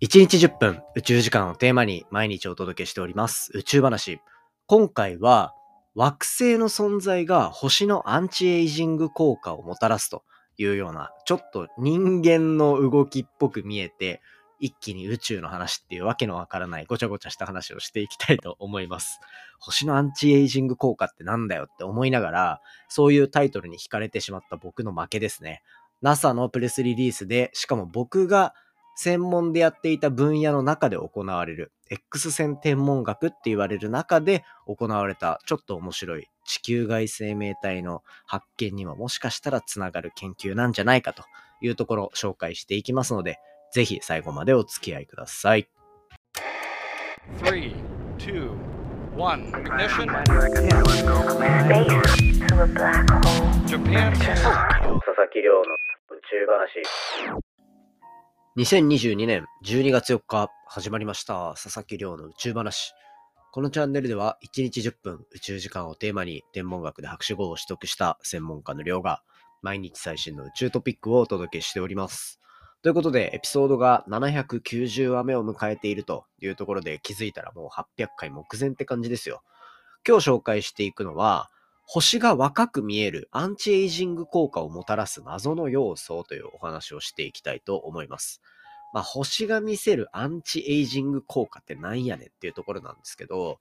1日10分宇宙時間をテーマに毎日お届けしております宇宙話。今回は惑星の存在が星のアンチエイジング効果をもたらすというようなちょっと人間の動きっぽく見えて一気に宇宙の話っていうわけのわからないごちゃごちゃした話をしていきたいと思います。星のアンチエイジング効果ってなんだよって思いながらそういうタイトルに惹かれてしまった僕の負けですね。NASA のプレスリリースでしかも僕が専門でやっていた分野の中で行われる X 線天文学って言われる中で行われたちょっと面白い地球外生命体の発見にはもしかしたらつながる研究なんじゃないかというところを紹介していきますので、ぜひ最後までお付き合いください。3 2 1 ignition. Japan 佐々木亮の宇宙話2022年12月4日始まりました佐々木亮の宇宙話。このチャンネルでは1日10分宇宙時間をテーマに天文学で博士号を取得した専門家の亮が毎日最新の宇宙トピックをお届けしております。ということでエピソードが790話目を迎えているというところで気づいたらもう800回目前って感じですよ。今日紹介していくのは星が若く見えるアンチエイジング効果をもたらす謎の要素というお話をしていきたいと思います。まあ、星が見せるアンチエイジング効果ってなんやねっていうところなんですけど、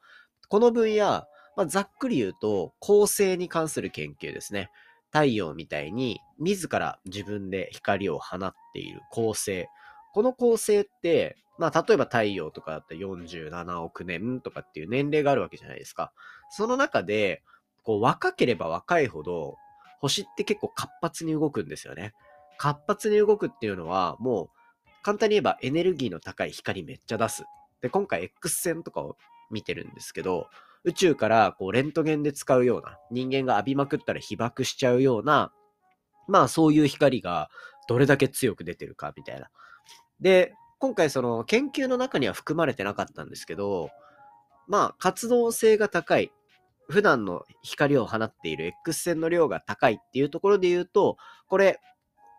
この分野、まあ、ざっくり言うと、恒星に関する研究ですね。太陽みたいに自ら自分で光を放っている恒星。この恒星って、まあ、例えば太陽とかだったら47億年とかっていう年齢があるわけじゃないですか。その中で、こう若ければ若いほど、星って結構活発に動くんですよね。活発に動くっていうのは、もう簡単に言えばエネルギーの高い光めっちゃ出す。で、今回 X 線とかを見てるんですけど、宇宙からこうレントゲンで使うような、人間が浴びまくったら被爆しちゃうような、まあそういう光がどれだけ強く出てるかみたいな。で、今回その研究の中には含まれてなかったんですけど、まあ活動性が高い、普段の光を放っている X 線の量が高いっていうところで言うと、これ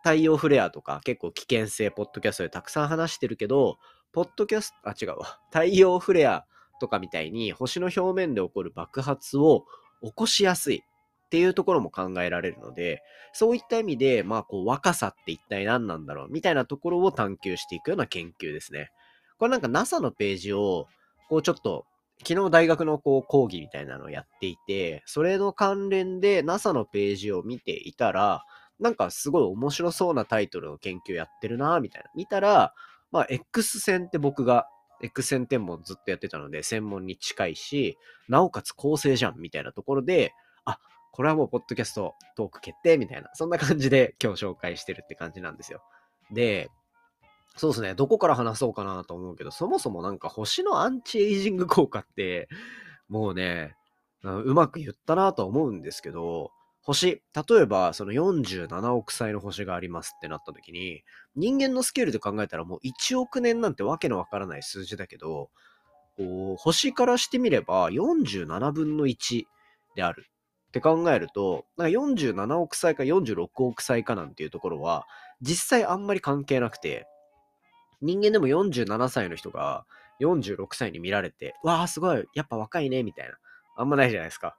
太陽フレアとか結構危険性、ポッドキャストでたくさん話してるけど、ポッドキャスト、あ、違うわ。太陽フレアとかみたいに星の表面で起こる爆発を起こしやすいっていうところも考えられるので、そういった意味で、まあ、こう、若さって一体何なんだろうみたいなところを探求していくような研究ですね。これなんか NASA のページを、こうちょっと、昨日大学のこう講義みたいなのをやっていて、それの関連で NASA のページを見ていたら、なんかすごい面白そうなタイトルの研究やってるなみたいな。見たら、まあ、X 線って僕が X 線天文ずっとやってたので、専門に近いし、なおかつ構成じゃんみたいなところで、あ、これはもうポッドキャストトーク決定みたいな、そんな感じで今日紹介してるって感じなんですよ。で、そうですね、どこから話そうかなと思うけど、そもそもなんか星のアンチエイジング効果って、もうね、うまく言ったなと思うんですけど、星、例えばその47億歳の星がありますってなった時に、人間のスケールで考えたらもう1億年なんてわけのわからない数字だけど、こう星からしてみれば47分の1であるって考えると、なんか47億歳か46億歳かなんていうところは、実際あんまり関係なくて、人間でも47歳の人が46歳に見られて、わあ、すごい、やっぱ若いね、みたいな。あんまないじゃないですか。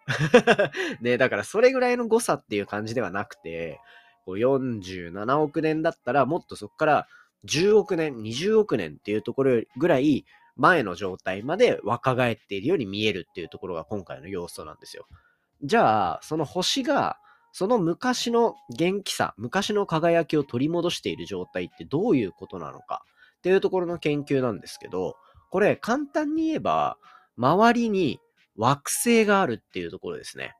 ね、だからそれぐらいの誤差っていう感じではなくて、こう47億年だったらもっとそこから10億年、20億年っていうところぐらい前の状態まで若返っているように見えるっていうところが今回の要素なんですよ。じゃあ、その星がその昔の元気さ、昔の輝きを取り戻している状態ってどういうことなのかっていうところの研究なんですけど、これ簡単に言えば、周りに惑星があるっていうところですね。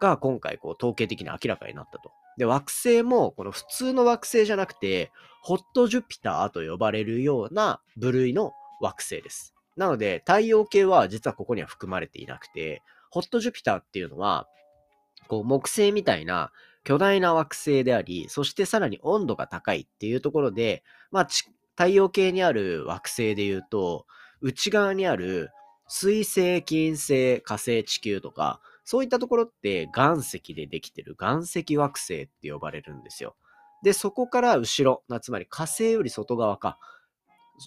が今回こう統計的に明らかになったと。で、惑星もこの普通の惑星じゃなくて、ホットジュピターと呼ばれるような部類の惑星です。なので、太陽系は実はここには含まれていなくて、ホットジュピターっていうのは、こう木星みたいな巨大な惑星であり、そしてさらに温度が高いっていうところで、まあ、太陽系にある惑星で言うと、内側にある水星、金星、火星、地球とか、そういったところって岩石でできてる岩石惑星って呼ばれるんですよ。で、そこから後ろ、つまり火星より外側か。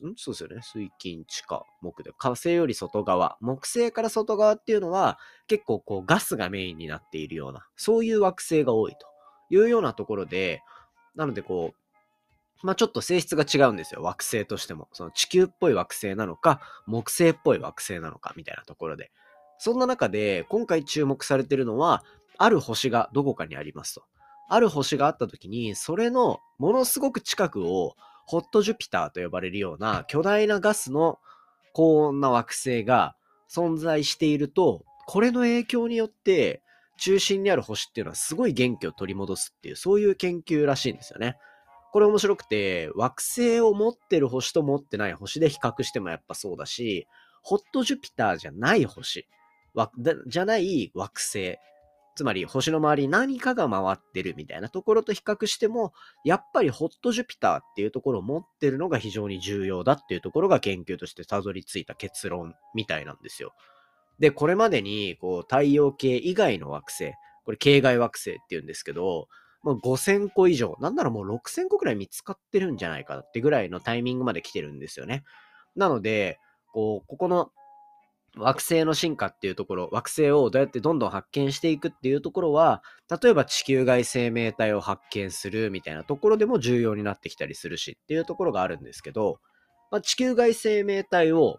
ん？そうですよね。水金地下木で。火星より外側。木星から外側っていうのは結構こうガスがメインになっているような、そういう惑星が多いというようなところで、なのでこう、まあちょっと性質が違うんですよ。惑星としても。その地球っぽい惑星なのか、木星っぽい惑星なのかみたいなところで。そんな中で今回注目されてるのは、ある星がどこかにありますと。ある星があった時に、それのものすごく近くをホットジュピターと呼ばれるような巨大なガスの高温な惑星が存在していると、これの影響によって中心にある星っていうのはすごい元気を取り戻すっていう、そういう研究らしいんですよね。これ面白くて、惑星を持ってる星と持ってない星で比較してもやっぱそうだし、ホットジュピターじゃない星、じゃない惑星つまり星の周りに何かが回ってるみたいなところと比較しても、やっぱりホットジュピターっていうところを持ってるのが非常に重要だっていうところが研究としてたどり着いた結論みたいなんですよ。で、これまでにこう太陽系以外の惑星、これ系外惑星っていうんですけど、もう5000個以上、なんならもう6000個くらい見つかってるんじゃないかってぐらいのタイミングまで来てるんですよね。なので、こう、ここの惑星の進化っていうところ、惑星をどうやってどんどん発見していくっていうところは、例えば地球外生命体を発見するみたいなところでも重要になってきたりするしっていうところがあるんですけど、まあ、地球外生命体を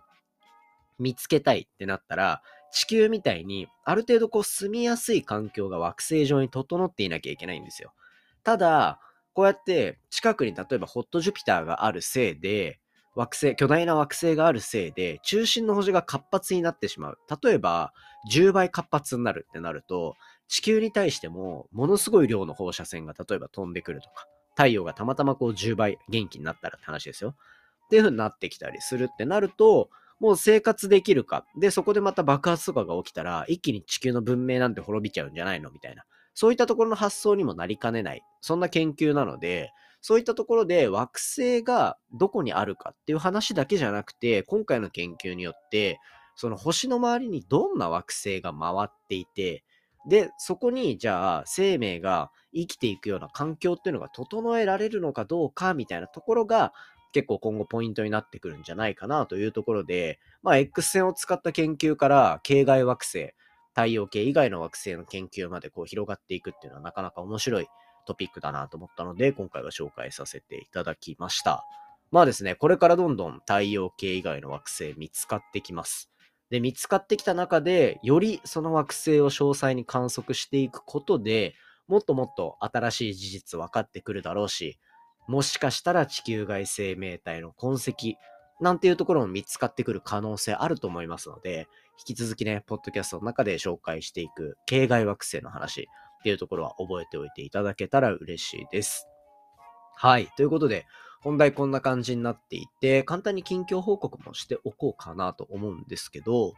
見つけたいってなったら、地球みたいにある程度こう住みやすい環境が惑星上に整っていなきゃいけないんですよ。ただ、こうやって近くに例えばホットジュピターがあるせいで、惑星、巨大な惑星があるせいで、中心の星が活発になってしまう。例えば、10倍活発になるってなると、地球に対しても、ものすごい量の放射線が例えば飛んでくるとか、太陽がたまたまこう10倍元気になったらって話ですよ。っていう風になってきたりするってなると、もう生活できるか。で、そこでまた爆発とかが起きたら、一気に地球の文明なんて滅びちゃうんじゃないのみたいな。そういったところの発想にもなりかねない。そんな研究なので、そういったところで惑星がどこにあるかっていう話だけじゃなくて、今回の研究によって、その星の周りにどんな惑星が回っていて、で、そこにじゃあ生命が生きていくような環境っていうのが整えられるのかどうかみたいなところが結構今後ポイントになってくるんじゃないかなというところで、まあ X 線を使った研究から系外惑星、太陽系以外の惑星の研究までこう広がっていくっていうのはなかなか面白いトピックだなと思ったので、今回は紹介させていただきました。まあですね、これからどんどん太陽系以外の惑星見つかってきます。で、見つかってきた中で、よりその惑星を詳細に観測していくことで、もっともっと新しい事実分かってくるだろうし、もしかしたら地球外生命体の痕跡なんていうところも見つかってくる可能性あると思いますので、引き続きね、ポッドキャストの中で紹介していく系外惑星の話、っていうところは覚えておいていただけたら嬉しいです。はい。ということで、本題こんな感じになっていて、簡単に近況報告もしておこうかなと思うんですけど、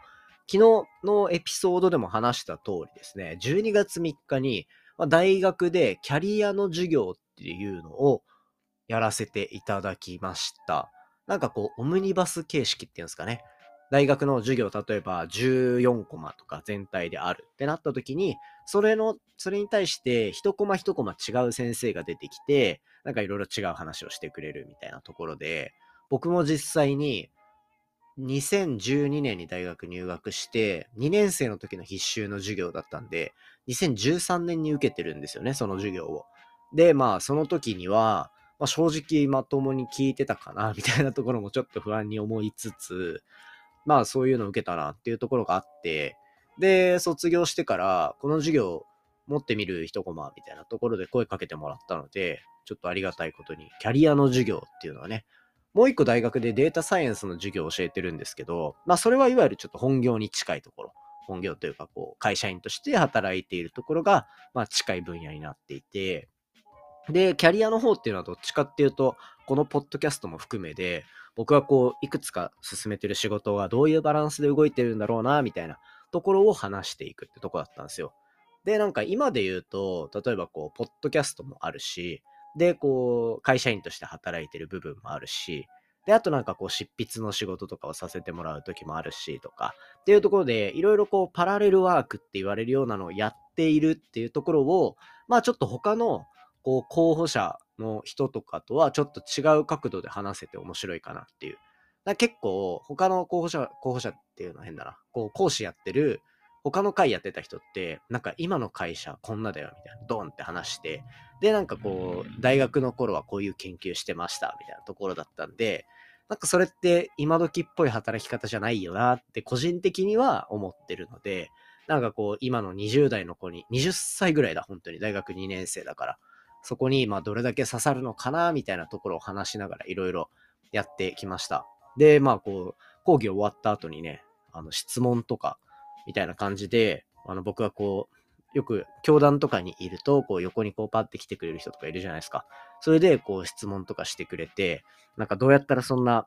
昨日のエピソードでも話した通りですね、12月3日に、大学でキャリアの授業っていうのをやらせていただきました。なんかこう、オムニバス形式っていうんですかね。大学の授業、例えば14コマとか全体であるってなった時に、それの、それに対して一コマ一コマ違う先生が出てきて、なんかいろいろ違う話をしてくれるみたいなところで、僕も実際に2012年に大学入学して、2年生の時の必修の授業だったんで、2013年に受けてるんですよね、その授業を。で、まあ、その時には、まあ、正直まともに聞いてたかな、みたいなところもちょっと不安に思いつつ、まあそういうのを受けたなっていうところがあって、で、卒業してから、この授業持ってみる一コマみたいなところで声かけてもらったので、ちょっとありがたいことに、キャリアの授業っていうのはね、もう一個大学でデータサイエンスの授業を教えてるんですけど、まあそれはいわゆるちょっと本業に近いところ、本業というかこう会社員として働いているところが、まあ近い分野になっていて、で、キャリアの方っていうのはどっちかっていうと、このポッドキャストも含めで、僕はこう、いくつか進めてる仕事がどういうバランスで動いてるんだろうな、みたいなところを話していくってとこだったんですよ。で、なんか今で言うと、例えばこう、ポッドキャストもあるし、で、こう、会社員として働いてる部分もあるし、で、あとなんかこう、執筆の仕事とかをさせてもらう時もあるし、とか、っていうところで、いろいろこう、パラレルワークって言われるようなのをやっているっていうところを、まあちょっと他の、こう、候補者の人とかとはちょっと違う角度で話せて面白いかなっていう。だ結構他の候補者、候補者っていうのは変だな。こう講師やってる他の会やってた人って、なんか今の会社こんなだよみたいな、ドンって話して、で、なんかこう、大学の頃はこういう研究してましたみたいなところだったんで、なんかそれって今時っぽい働き方じゃないよなって個人的には思ってるので、なんかこう、今の20代の子に、20歳ぐらいだ、本当に。大学2年生だから。そこに、まあ、どれだけ刺さるのかな、みたいなところを話しながらいろいろやってきました。で、まあ、こう、講義終わった後にね、あの、質問とか、みたいな感じで、あの、僕はこう、よく教団とかにいると、こう横にこうパって来てくれる人とかいるじゃないですか。それでこう質問とかしてくれて、なんかどうやったらそんな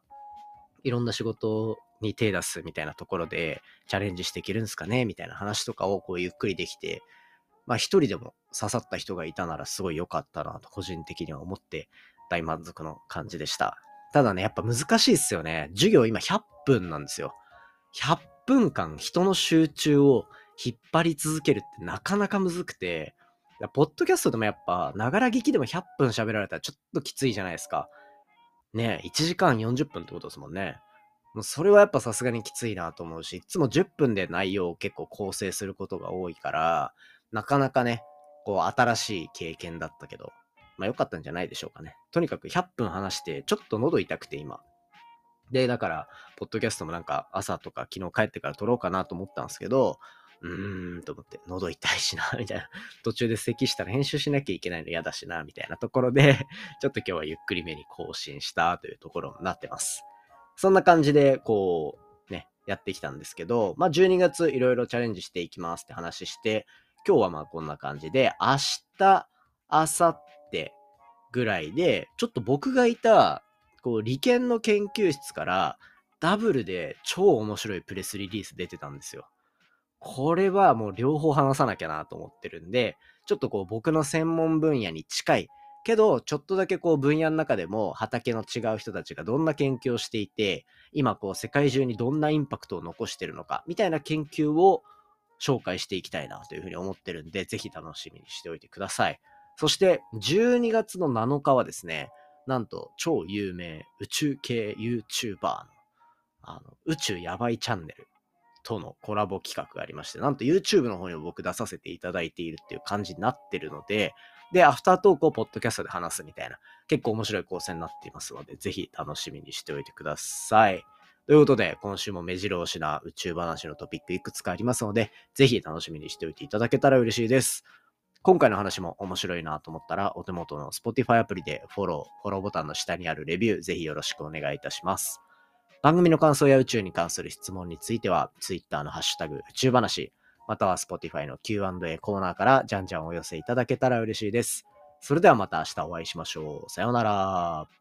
いろんな仕事に手出すみたいなところでチャレンジしていけるんですかねみたいな話とかをこうゆっくりできて、まあ一人でも刺さった人がいたならすごい良かったなと個人的には思って大満足の感じでした。ただね、やっぱ難しいっすよね。授業今100分なんですよ。100分間人の集中を引っ張り続けるってなかなかむずくて、ポッドキャストでもやっぱ、ながら聞きでも100分喋られたらちょっときついじゃないですか。ねえ1時間40分ってことですもんね。もうそれはやっぱさすがにきついなと思うし、いつも10分で内容を結構構成することが多いから、なかなかね、こう新しい経験だったけど、まあ良かったんじゃないでしょうかね。とにかく100分話して、ちょっと喉痛くて今。で、だから、ポッドキャストもなんか朝とか昨日帰ってから撮ろうかなと思ったんですけど、うーんと思って、喉痛いしな、みたいな。途中で咳したら編集しなきゃいけないの嫌だしな、みたいなところで、ちょっと今日はゆっくりめに更新したというところになってます。そんな感じで、こう、ね、やってきたんですけど、まあ12月いろいろチャレンジしていきますって話して、今日はまあこんな感じで、明日、明後日ぐらいで、ちょっと僕がいた、こう、理研の研究室からダブルで超面白いプレスリリース出てたんですよ。これはもう両方話さなきゃなと思ってるんで、ちょっとこう僕の専門分野に近い、けどちょっとだけこう分野の中でも畑の違う人たちがどんな研究をしていて、今こう世界中にどんなインパクトを残してるのか、みたいな研究を紹介していきたいなというふうに思ってるんで、ぜひ楽しみにしておいてください。そして12月の7日はですね、なんと超有名宇宙系 YouTuber のあの宇宙やばいチャンネルとのコラボ企画がありまして、なんと YouTube の方にも僕出させていただいているっていう感じになってるので、で、アフタートークをポッドキャストで話すみたいな、結構面白い構成になっていますので、ぜひ楽しみにしておいてください。ということで、今週も目白押しな宇宙話のトピックいくつかありますので、ぜひ楽しみにしておいていただけたら嬉しいです。今回の話も面白いなと思ったら、お手元の Spotify アプリでフォロー、フォローボタンの下にあるレビュー、ぜひよろしくお願いいたします。番組の感想や宇宙に関する質問については、Twitter のハッシュタグ宇宙話、または Spotify の Q&A コーナーからじゃんじゃんお寄せいただけたら嬉しいです。それではまた明日お会いしましょう。さようなら。